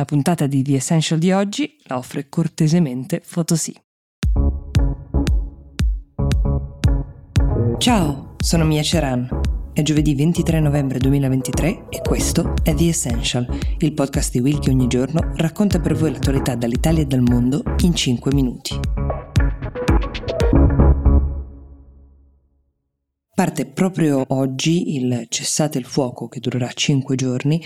La puntata di The Essential di oggi la offre cortesemente Photosì. Ciao, sono Mia Ceran. È giovedì 23 novembre 2023 e questo è The Essential, il podcast di Will che ogni giorno racconta per voi l'attualità dall'Italia e dal mondo in 5 minuti. Parte proprio oggi il cessate il fuoco che durerà 5 giorni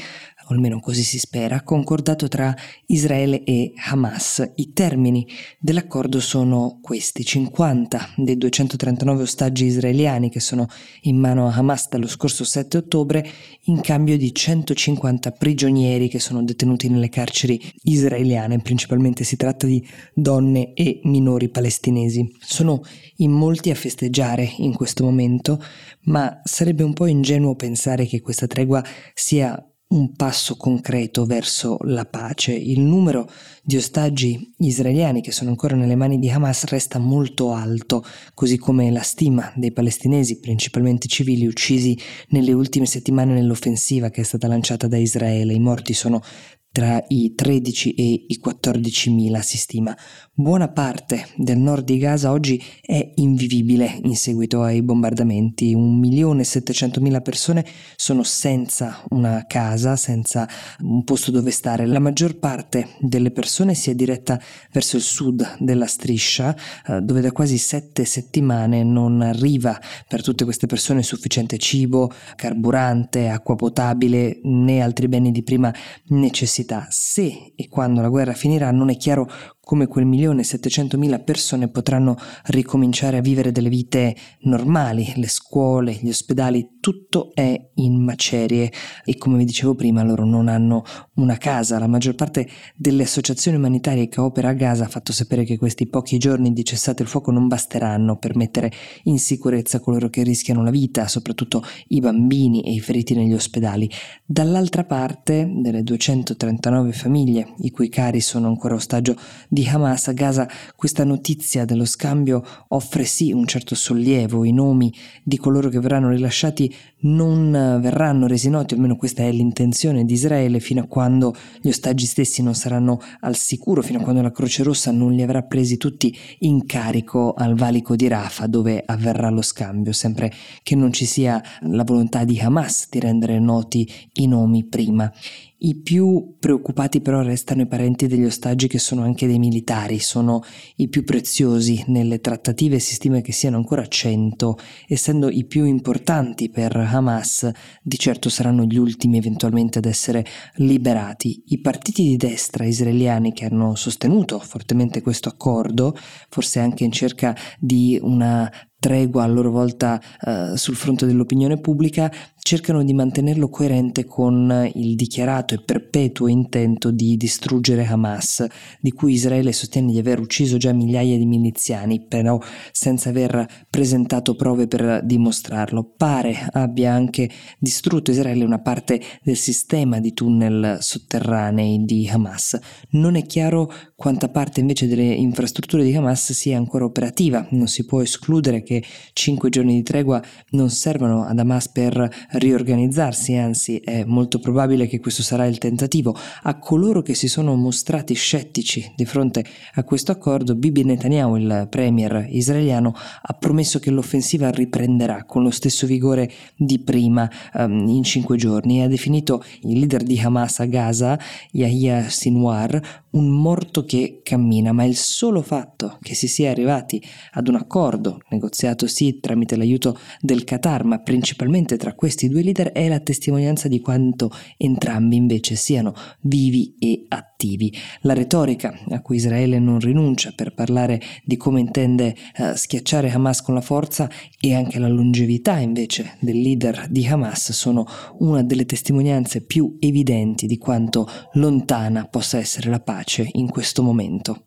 o almeno così si spera, concordato tra Israele e Hamas. I termini dell'accordo sono questi, 50 dei 239 ostaggi israeliani che sono in mano a Hamas dallo scorso 7 ottobre in cambio di 150 prigionieri che sono detenuti nelle carceri israeliane, principalmente si tratta di donne e minori palestinesi. Sono in molti a festeggiare in questo momento, ma sarebbe un po' ingenuo pensare che questa tregua sia un passo concreto verso la pace. Il numero di ostaggi israeliani che sono ancora nelle mani di Hamas resta molto alto, così come la stima dei palestinesi, principalmente civili, uccisi nelle ultime settimane nell'offensiva che è stata lanciata da Israele. I morti sono tra i 13 e i 14 mila si stima. Buona parte del nord di Gaza oggi è invivibile in seguito ai bombardamenti. 1.700.000 persone sono senza una casa, senza un posto dove stare. La maggior parte delle persone si è diretta verso il sud della striscia, eh, dove da quasi sette settimane non arriva per tutte queste persone sufficiente cibo, carburante, acqua potabile né altri beni di prima necessità necessità. Se e quando la guerra finirà non è chiaro come quel milione e settecentomila persone potranno ricominciare a vivere delle vite normali, le scuole, gli ospedali, tutto è in macerie e come vi dicevo prima loro non hanno una casa. La maggior parte delle associazioni umanitarie che opera a Gaza ha fatto sapere che questi pochi giorni di cessate il fuoco non basteranno per mettere in sicurezza coloro che rischiano la vita, soprattutto i bambini e i feriti negli ospedali. Dall'altra parte, delle 239 famiglie i cui cari sono ancora ostaggio di Hamas a Gaza questa notizia dello scambio offre sì un certo sollievo, i nomi di coloro che verranno rilasciati non verranno resi noti, almeno questa è l'intenzione di Israele, fino a quando gli ostaggi stessi non saranno al sicuro, fino a quando la Croce Rossa non li avrà presi tutti in carico al valico di Rafah dove avverrà lo scambio, sempre che non ci sia la volontà di Hamas di rendere noti i nomi prima. I più preoccupati però restano i parenti degli ostaggi che sono anche dei militari, sono i più preziosi nelle trattative, si stima che siano ancora 100, essendo i più importanti per Hamas, di certo saranno gli ultimi eventualmente ad essere liberati. I partiti di destra israeliani che hanno sostenuto fortemente questo accordo, forse anche in cerca di una tregua a loro volta eh, sul fronte dell'opinione pubblica, cercano di mantenerlo coerente con il dichiarato e perpetuo intento di distruggere Hamas, di cui Israele sostiene di aver ucciso già migliaia di miliziani, però senza aver presentato prove per dimostrarlo. Pare abbia anche distrutto Israele una parte del sistema di tunnel sotterranei di Hamas. Non è chiaro quanta parte invece delle infrastrutture di Hamas sia ancora operativa, non si può escludere che che cinque giorni di tregua non servono ad Hamas per riorganizzarsi, anzi è molto probabile che questo sarà il tentativo. A coloro che si sono mostrati scettici di fronte a questo accordo, Bibi Netanyahu, il premier israeliano, ha promesso che l'offensiva riprenderà con lo stesso vigore di prima um, in cinque giorni e ha definito il leader di Hamas a Gaza, Yahya Sinwar, un morto che cammina, ma il solo fatto che si sia arrivati ad un accordo negoziato negoziato sì tramite l'aiuto del Qatar, ma principalmente tra questi due leader è la testimonianza di quanto entrambi invece siano vivi e attivi. La retorica a cui Israele non rinuncia per parlare di come intende uh, schiacciare Hamas con la forza e anche la longevità invece del leader di Hamas sono una delle testimonianze più evidenti di quanto lontana possa essere la pace in questo momento.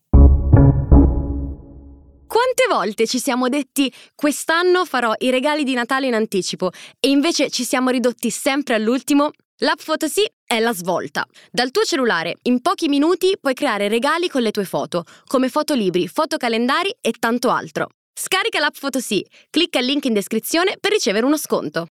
Quante volte ci siamo detti quest'anno farò i regali di Natale in anticipo e invece ci siamo ridotti sempre all'ultimo? L'app Photosì è la svolta. Dal tuo cellulare, in pochi minuti, puoi creare regali con le tue foto, come fotolibri, fotocalendari e tanto altro. Scarica l'app Photosì, clicca il link in descrizione per ricevere uno sconto.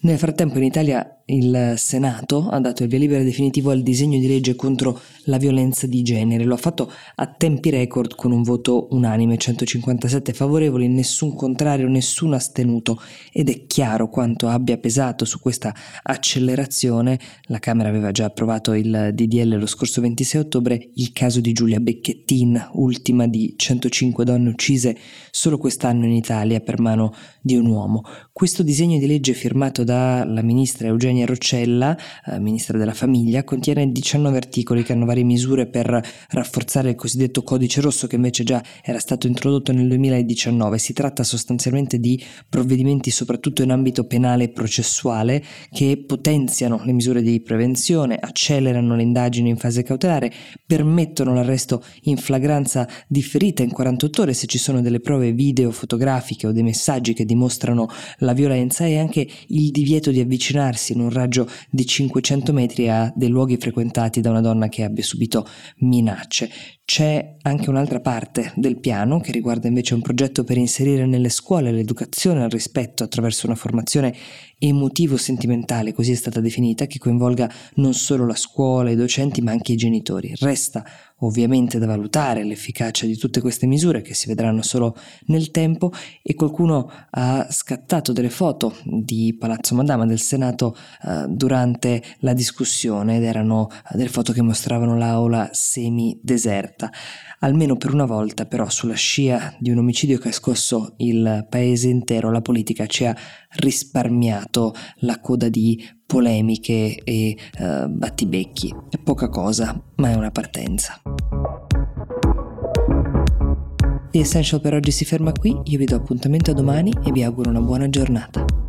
Nel frattempo in Italia il Senato ha dato il via libera definitivo al disegno di legge contro la violenza di genere. Lo ha fatto a tempi record con un voto unanime, 157 favorevoli, nessun contrario, nessun astenuto ed è chiaro quanto abbia pesato su questa accelerazione. La Camera aveva già approvato il DDL lo scorso 26 ottobre, il caso di Giulia Becchettin, ultima di 105 donne uccise solo quest'anno in Italia per mano di un uomo. Questo disegno di legge firmato dalla ministra Eugenia Roccella, eh, ministra della famiglia, contiene 19 articoli che hanno varie misure per rafforzare il cosiddetto codice rosso che invece già era stato introdotto nel 2019. Si tratta sostanzialmente di provvedimenti soprattutto in ambito penale e processuale che potenziano le misure di prevenzione, accelerano le indagini in fase cautelare, permettono l'arresto in flagranza differita in 48 ore se ci sono delle prove video, fotografiche o dei messaggi che dimostrano la violenza e anche il divieto di avvicinarsi in un raggio di 500 metri a dei luoghi frequentati da una donna che abbia subito minacce. C'è anche un'altra parte del piano che riguarda invece un progetto per inserire nelle scuole l'educazione al rispetto attraverso una formazione emotivo-sentimentale, così è stata definita, che coinvolga non solo la scuola, i docenti, ma anche i genitori. Resta ovviamente da valutare l'efficacia di tutte queste misure che si vedranno solo nel tempo e qualcuno ha scattato delle foto di Palazzo Madama del Senato eh, durante la discussione ed erano eh, delle foto che mostravano l'aula semi deserta. Almeno per una volta però sulla scia di un omicidio che ha scosso il paese intero la politica ci ha risparmiato la coda di polemiche e uh, battibecchi. È poca cosa, ma è una partenza. The Essential per oggi si ferma qui, io vi do appuntamento a domani e vi auguro una buona giornata.